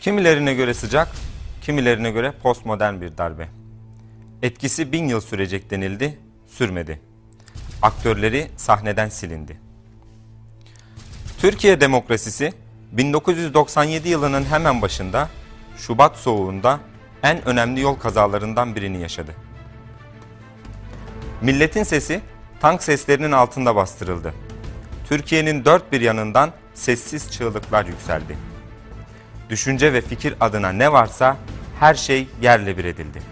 Kimilerine göre sıcak, kimilerine göre postmodern bir darbe. Etkisi bin yıl sürecek denildi, sürmedi. Aktörleri sahneden silindi. Türkiye demokrasisi 1997 yılının hemen başında Şubat soğuğunda en önemli yol kazalarından birini yaşadı. Milletin sesi tank seslerinin altında bastırıldı. Türkiye'nin dört bir yanından sessiz çığlıklar yükseldi. Düşünce ve fikir adına ne varsa her şey yerle bir edildi.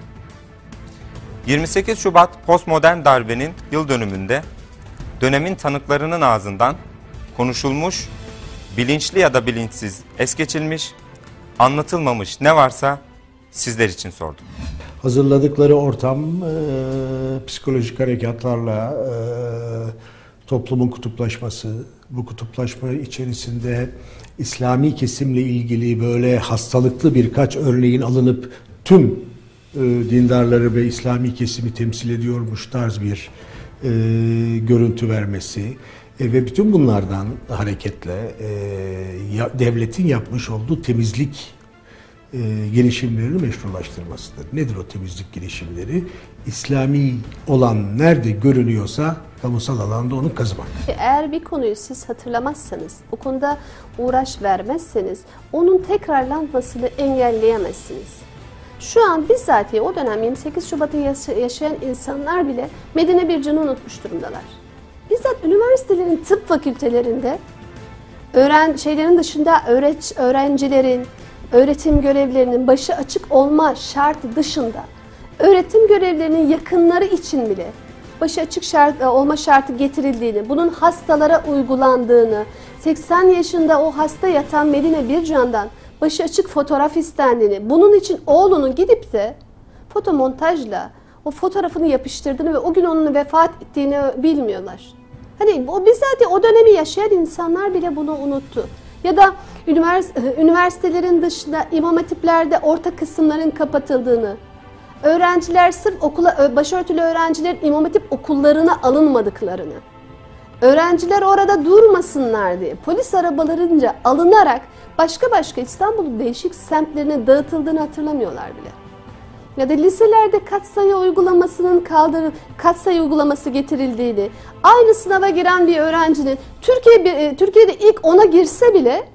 28 Şubat postmodern darbenin yıl dönümünde dönemin tanıklarının ağzından konuşulmuş, bilinçli ya da bilinçsiz es geçilmiş, anlatılmamış ne varsa sizler için sordum. Hazırladıkları ortam e, psikolojik harekatlarla e, toplumun kutuplaşması, bu kutuplaşma içerisinde İslami kesimle ilgili böyle hastalıklı birkaç örneğin alınıp tüm e, dindarları ve İslami kesimi temsil ediyormuş tarz bir e, görüntü vermesi e, ve bütün bunlardan hareketle e, ya, devletin yapmış olduğu temizlik e, girişimlerini meşrulaştırmasıdır. Nedir o temizlik girişimleri? İslami olan nerede görünüyorsa kamusal alanda onu kazımak. Eğer bir konuyu siz hatırlamazsanız, o konuda uğraş vermezseniz onun tekrarlanmasını engelleyemezsiniz. Şu an bizzat o dönem 28 Şubat'ı yaşayan insanlar bile Medine bir canı unutmuş durumdalar. Bizzat üniversitelerin tıp fakültelerinde öğren şeylerin dışında öğreç, öğrencilerin, öğretim görevlerinin başı açık olma şartı dışında öğretim görevlerinin yakınları için bile başı açık şart, e, olma şartı getirildiğini, bunun hastalara uygulandığını, 80 yaşında o hasta yatan Medine Bircan'dan başı açık fotoğraf istendiğini, bunun için oğlunun gidip de fotomontajla o fotoğrafını yapıştırdığını ve o gün onun vefat ettiğini bilmiyorlar. Hani o bizzat o dönemi yaşayan insanlar bile bunu unuttu. Ya da üniversitelerin dışında imam hatiplerde orta kısımların kapatıldığını, öğrenciler sırf okula, başörtülü öğrenciler imam hatip okullarına alınmadıklarını, öğrenciler orada durmasınlar diye polis arabalarınca alınarak başka başka İstanbul'un değişik semtlerine dağıtıldığını hatırlamıyorlar bile. Ya da liselerde katsayı uygulamasının kaldırıl katsayı uygulaması getirildiğini, aynı sınava giren bir öğrencinin Türkiye Türkiye'de ilk ona girse bile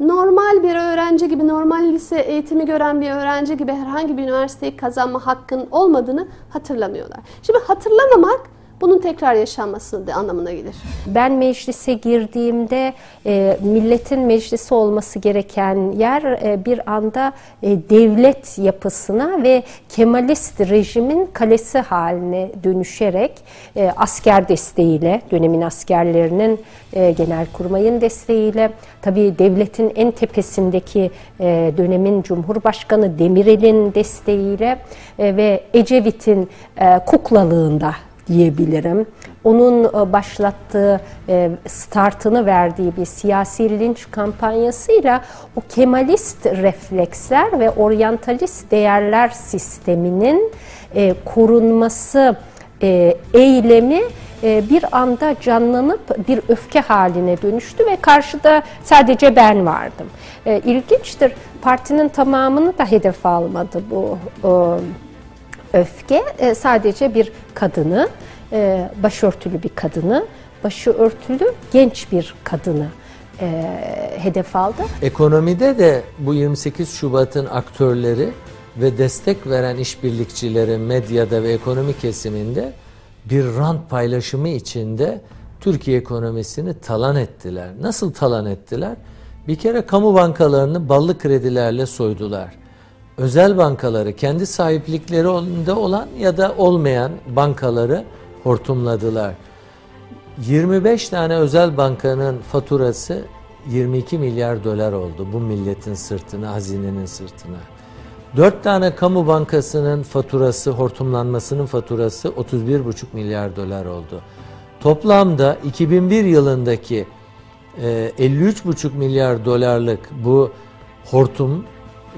normal bir öğrenci gibi, normal lise eğitimi gören bir öğrenci gibi herhangi bir üniversiteyi kazanma hakkın olmadığını hatırlamıyorlar. Şimdi hatırlamamak bunun tekrar yaşanması da anlamına gelir. Ben meclise girdiğimde e, milletin meclisi olması gereken yer e, bir anda e, devlet yapısına ve Kemalist rejimin kalesi haline dönüşerek e, asker desteğiyle, dönemin askerlerinin e, genelkurmayın desteğiyle, tabii devletin en tepesindeki e, dönemin Cumhurbaşkanı Demirel'in desteğiyle e, ve Ecevit'in e, kuklalığında diyebilirim. Onun e, başlattığı, e, startını verdiği bir siyasi linç kampanyasıyla o Kemalist refleksler ve oryantalist değerler sisteminin e, korunması eylemi bir anda canlanıp bir öfke haline dönüştü ve karşıda sadece ben vardım. İlginçtir, partinin tamamını da hedef almadı bu öfke e, sadece bir kadını, e, başörtülü bir kadını, başı örtülü genç bir kadını e, hedef aldı. Ekonomide de bu 28 Şubat'ın aktörleri ve destek veren işbirlikçileri medyada ve ekonomi kesiminde bir rant paylaşımı içinde Türkiye ekonomisini talan ettiler. Nasıl talan ettiler? Bir kere kamu bankalarını ballı kredilerle soydular özel bankaları kendi sahipliklerinde olan ya da olmayan bankaları hortumladılar. 25 tane özel bankanın faturası 22 milyar dolar oldu bu milletin sırtına, hazinenin sırtına. 4 tane kamu bankasının faturası, hortumlanmasının faturası 31,5 milyar dolar oldu. Toplamda 2001 yılındaki 53,5 milyar dolarlık bu hortum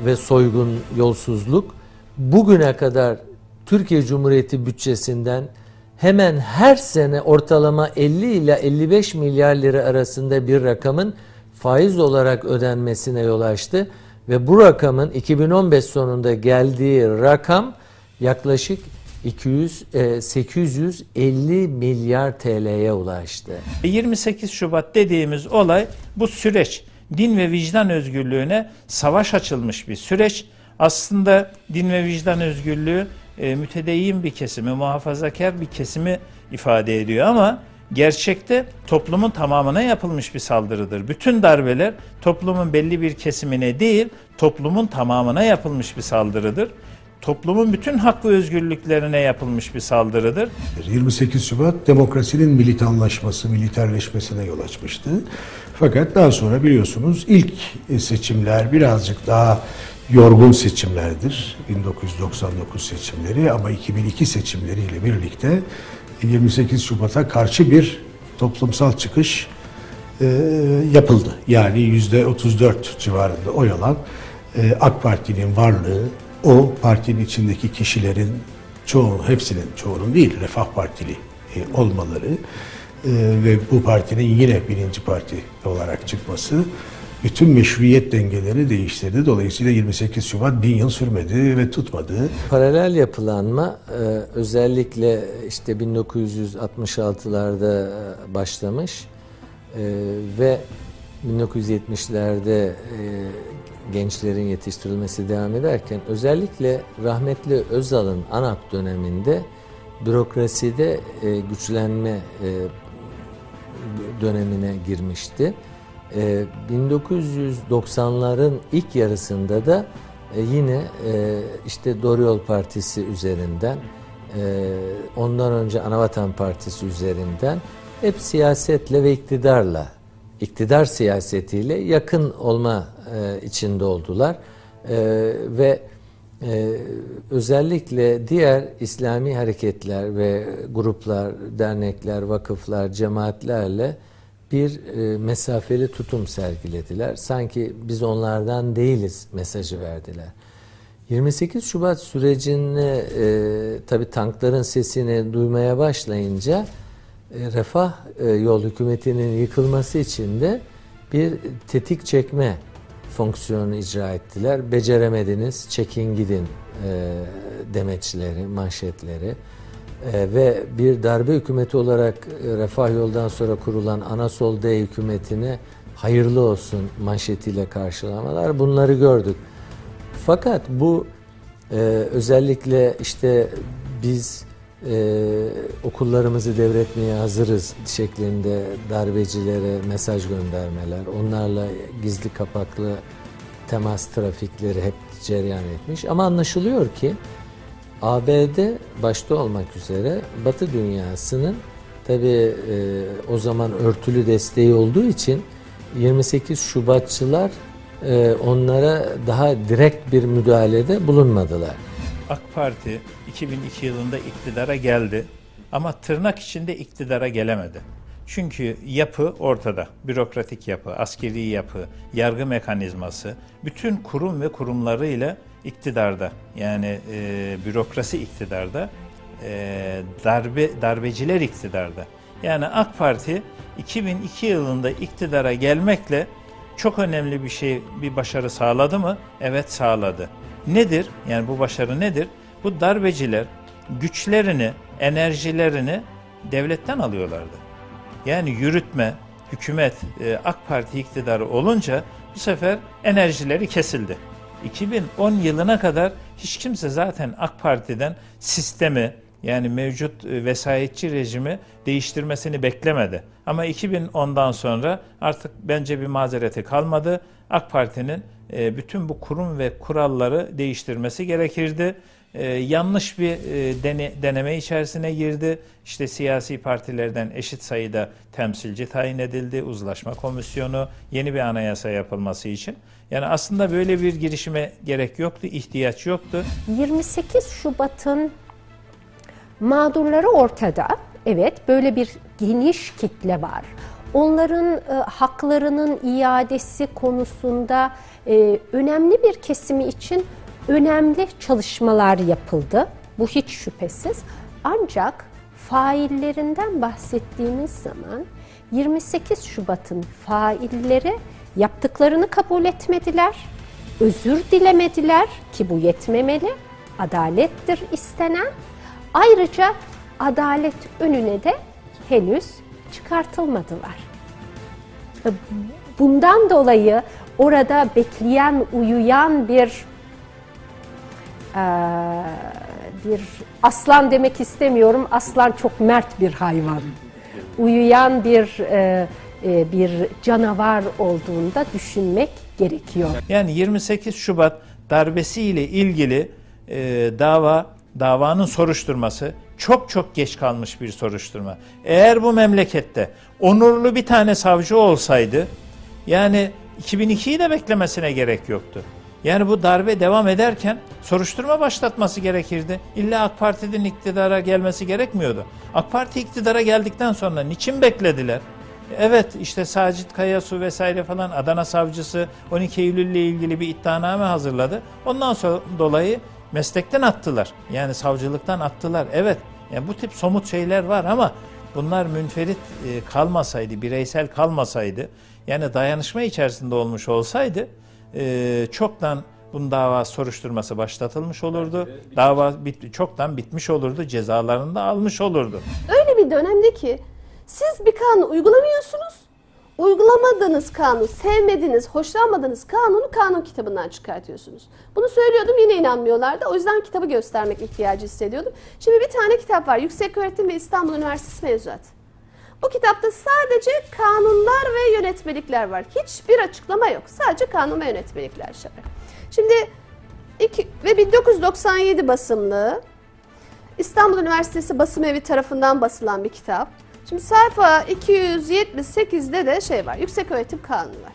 ve soygun, yolsuzluk bugüne kadar Türkiye Cumhuriyeti bütçesinden hemen her sene ortalama 50 ile 55 milyar lira arasında bir rakamın faiz olarak ödenmesine yol açtı Ve bu rakamın 2015 sonunda geldiği rakam yaklaşık 200 e, 850 milyar TL'ye ulaştı. 28 Şubat dediğimiz olay bu süreç. Din ve vicdan özgürlüğüne savaş açılmış bir süreç. Aslında din ve vicdan özgürlüğü e, mütedeyyin bir kesimi, muhafazakar bir kesimi ifade ediyor ama gerçekte toplumun tamamına yapılmış bir saldırıdır. Bütün darbeler toplumun belli bir kesimine değil, toplumun tamamına yapılmış bir saldırıdır. Toplumun bütün hak ve özgürlüklerine yapılmış bir saldırıdır. 28 Şubat demokrasinin militanlaşması, militerleşmesine yol açmıştı. Fakat daha sonra biliyorsunuz ilk seçimler birazcık daha yorgun seçimlerdir. 1999 seçimleri ama 2002 seçimleriyle birlikte 28 Şubat'a karşı bir toplumsal çıkış e, yapıldı. Yani yüzde 34 civarında oy alan e, AK Parti'nin varlığı, o partinin içindeki kişilerin çoğu, hepsinin çoğunun değil, Refah Partili e, olmaları e, ve bu partinin yine birinci parti olarak çıkması bütün meşruiyet dengelerini değiştirdi. Dolayısıyla 28 Şubat bin yıl sürmedi ve tutmadı. Paralel yapılanma e, özellikle işte 1966'larda e, başlamış e, ve 1970'lerde gençlerin yetiştirilmesi devam ederken özellikle rahmetli Özal'ın ANAP döneminde bürokraside güçlenme dönemine girmişti. 1990'ların ilk yarısında da yine işte Doğru Partisi üzerinden ondan önce Anavatan Partisi üzerinden hep siyasetle ve iktidarla iktidar siyasetiyle yakın olma içinde oldular ve özellikle diğer İslami hareketler ve gruplar, dernekler, vakıflar, cemaatlerle bir e, mesafeli tutum sergilediler. Sanki biz onlardan değiliz mesajı verdiler. 28 Şubat sürecinde e, tabi tankların sesini duymaya başlayınca e, refah e, yol hükümetinin yıkılması için de bir tetik çekme fonksiyonu icra ettiler. Beceremediniz, çekin gidin e, demeçleri, manşetleri. Ve bir darbe hükümeti olarak e, Refah Yol'dan sonra kurulan Anasol D hükümetine hayırlı olsun manşetiyle karşılamalar bunları gördük. Fakat bu e, özellikle işte biz e, okullarımızı devretmeye hazırız şeklinde darbecilere mesaj göndermeler, onlarla gizli kapaklı temas trafikleri hep cereyan etmiş. Ama anlaşılıyor ki ABD başta olmak üzere Batı dünyasının tabi e, o zaman örtülü desteği olduğu için 28 Şubatçılar e, onlara daha direkt bir müdahalede bulunmadılar. AK Parti 2002 yılında iktidara geldi ama tırnak içinde iktidara gelemedi. Çünkü yapı ortada. Bürokratik yapı, askeri yapı, yargı mekanizması, bütün kurum ve kurumlarıyla iktidarda. Yani e, bürokrasi iktidarda, e, darbe darbeciler iktidarda. Yani AK Parti 2002 yılında iktidara gelmekle çok önemli bir şey, bir başarı sağladı mı? Evet sağladı. Nedir? Yani bu başarı nedir? Bu darbeciler güçlerini, enerjilerini devletten alıyorlardı. Yani yürütme, hükümet, e, AK Parti iktidarı olunca bu sefer enerjileri kesildi. 2010 yılına kadar hiç kimse zaten AK Parti'den sistemi yani mevcut e, vesayetçi rejimi değiştirmesini beklemedi. Ama 2010'dan sonra artık bence bir mazereti kalmadı. AK Parti'nin bütün bu kurum ve kuralları değiştirmesi gerekirdi e, yanlış bir e, dene, deneme içerisine girdi. İşte siyasi partilerden eşit sayıda temsilci tayin edildi. Uzlaşma komisyonu, yeni bir anayasa yapılması için. Yani aslında böyle bir girişime gerek yoktu, ihtiyaç yoktu. 28 Şubat'ın mağdurları ortada. Evet, böyle bir geniş kitle var. Onların e, haklarının iadesi konusunda e, önemli bir kesimi için önemli çalışmalar yapıldı. Bu hiç şüphesiz. Ancak faillerinden bahsettiğimiz zaman 28 Şubat'ın failleri yaptıklarını kabul etmediler özür dilemediler ki bu yetmemeli. Adalettir istenen. Ayrıca adalet önüne de henüz çıkartılmadılar. Bundan dolayı orada bekleyen, uyuyan bir bir aslan demek istemiyorum. Aslan çok mert bir hayvan. Uyuyan bir bir canavar olduğunda düşünmek gerekiyor. Yani 28 Şubat darbesiyle ilgili e, dava davanın soruşturması çok çok geç kalmış bir soruşturma. Eğer bu memlekette onurlu bir tane savcı olsaydı yani 2002'yi de beklemesine gerek yoktu. Yani bu darbe devam ederken soruşturma başlatması gerekirdi. İlla AK Parti'nin iktidara gelmesi gerekmiyordu. AK Parti iktidara geldikten sonra niçin beklediler? Evet işte Sacit Kayasu vesaire falan Adana savcısı 12 Eylül ile ilgili bir iddianame hazırladı. Ondan sonra dolayı meslekten attılar. Yani savcılıktan attılar. Evet yani bu tip somut şeyler var ama bunlar münferit e, kalmasaydı, bireysel kalmasaydı yani dayanışma içerisinde olmuş olsaydı e, çoktan bunun dava soruşturması başlatılmış olurdu. Dava bit, çoktan bitmiş olurdu. Cezalarını da almış olurdu. Öyle bir dönemde ki siz bir kanunu uygulamıyorsunuz. Uygulamadığınız kanunu, sevmediğiniz, hoşlanmadığınız kanunu kanun kitabından çıkartıyorsunuz. Bunu söylüyordum yine inanmıyorlardı. O yüzden kitabı göstermek ihtiyacı hissediyordum. Şimdi bir tane kitap var. Yükseköğretim ve İstanbul Üniversitesi mevzuat. Bu kitapta sadece kanunlar ve yönetmelikler var. Hiçbir açıklama yok. Sadece kanun ve yönetmelikler şöyle. Şimdi iki, ve 1997 basımlı İstanbul Üniversitesi Basım Evi tarafından basılan bir kitap. Şimdi sayfa 278'de de şey var. Yüksek Öğretim Kanunu var.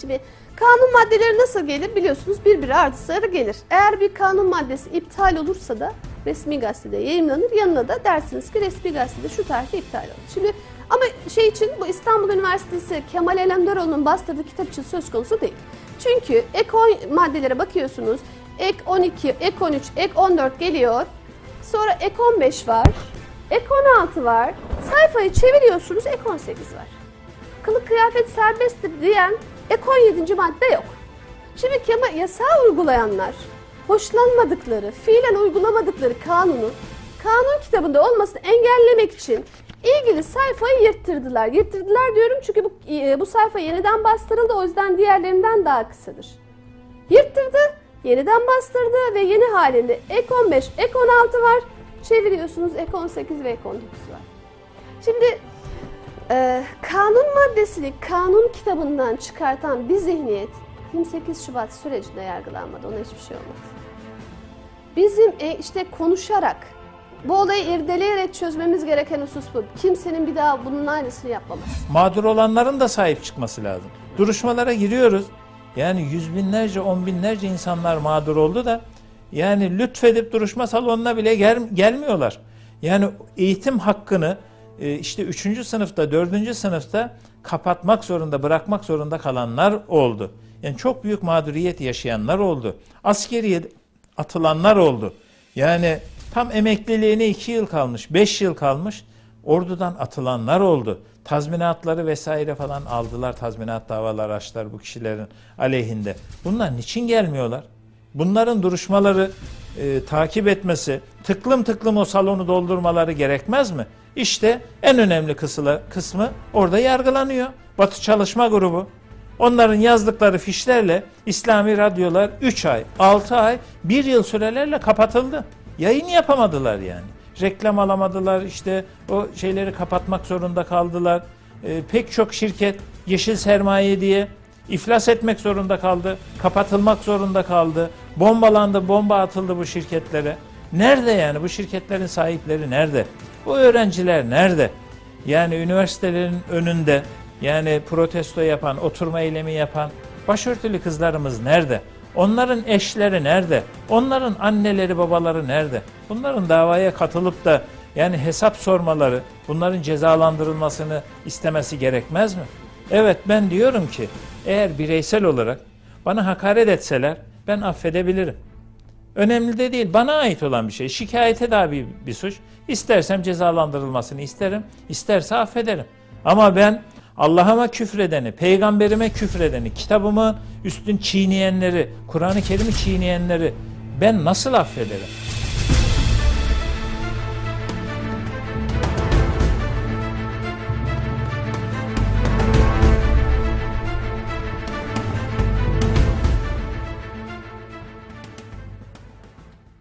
Şimdi kanun maddeleri nasıl gelir biliyorsunuz birbiri ardı sıra gelir. Eğer bir kanun maddesi iptal olursa da resmi gazetede yayınlanır. Yanına da dersiniz ki resmi gazetede şu tarihte iptal oldu. Şimdi ama şey için bu İstanbul Üniversitesi Kemal Alemdaroğlu'nun bastırdığı kitap için söz konusu değil. Çünkü ek 10 maddelere bakıyorsunuz. Ek 12, ek 13, ek 14 geliyor. Sonra ek 15 var. Ek 16 var. Sayfayı çeviriyorsunuz ek 18 var. Kılık kıyafet serbesttir diyen ek 17. madde yok. Şimdi yasağı uygulayanlar hoşlanmadıkları, fiilen uygulamadıkları kanunu kanun kitabında olmasını engellemek için ilgili sayfayı yırttırdılar. Yırttırdılar diyorum çünkü bu, e, bu sayfa yeniden bastırıldı o yüzden diğerlerinden daha kısadır. Yırttırdı, yeniden bastırdı ve yeni halinde ek 15, ek 16 var. Çeviriyorsunuz ek 18 ve ek 19 var. Şimdi e, kanun maddesini kanun kitabından çıkartan bir zihniyet 28 Şubat sürecinde yargılanmadı. Ona hiçbir şey olmadı. Bizim e, işte konuşarak, bu olayı irdeleyerek çözmemiz gereken husus bu. Kimsenin bir daha bunun aynısını yapmaması. Mağdur olanların da sahip çıkması lazım. Duruşmalara giriyoruz. Yani yüz binlerce, on binlerce insanlar mağdur oldu da yani lütfedip duruşma salonuna bile gel, gelmiyorlar. Yani eğitim hakkını e, işte üçüncü sınıfta, dördüncü sınıfta kapatmak zorunda, bırakmak zorunda kalanlar oldu. Yani çok büyük mağduriyet yaşayanlar oldu. Askeriye atılanlar oldu. Yani tam emekliliğine iki yıl kalmış, beş yıl kalmış. Ordudan atılanlar oldu. Tazminatları vesaire falan aldılar. Tazminat davaları açtılar bu kişilerin aleyhinde. Bunlar niçin gelmiyorlar? Bunların duruşmaları e, takip etmesi, tıklım tıklım o salonu doldurmaları gerekmez mi? İşte en önemli kısmı, kısmı orada yargılanıyor. Batı Çalışma Grubu. Onların yazdıkları fişlerle İslami radyolar 3 ay, 6 ay, 1 yıl sürelerle kapatıldı. Yayın yapamadılar yani. Reklam alamadılar, işte o şeyleri kapatmak zorunda kaldılar. Ee, pek çok şirket yeşil sermaye diye iflas etmek zorunda kaldı, kapatılmak zorunda kaldı. Bombalandı, bomba atıldı bu şirketlere. Nerede yani bu şirketlerin sahipleri nerede? Bu öğrenciler nerede? Yani üniversitelerin önünde yani protesto yapan, oturma eylemi yapan başörtülü kızlarımız nerede? Onların eşleri nerede? Onların anneleri, babaları nerede? Bunların davaya katılıp da yani hesap sormaları, bunların cezalandırılmasını istemesi gerekmez mi? Evet ben diyorum ki eğer bireysel olarak bana hakaret etseler ben affedebilirim. Önemli de değil. Bana ait olan bir şey. Şikayete daha bir, bir suç. İstersem cezalandırılmasını isterim. İsterse affederim. Ama ben Allah'ıma küfredeni, peygamberime küfredeni, kitabımın üstün çiğneyenleri, Kur'an-ı Kerim'i çiğneyenleri ben nasıl affederim?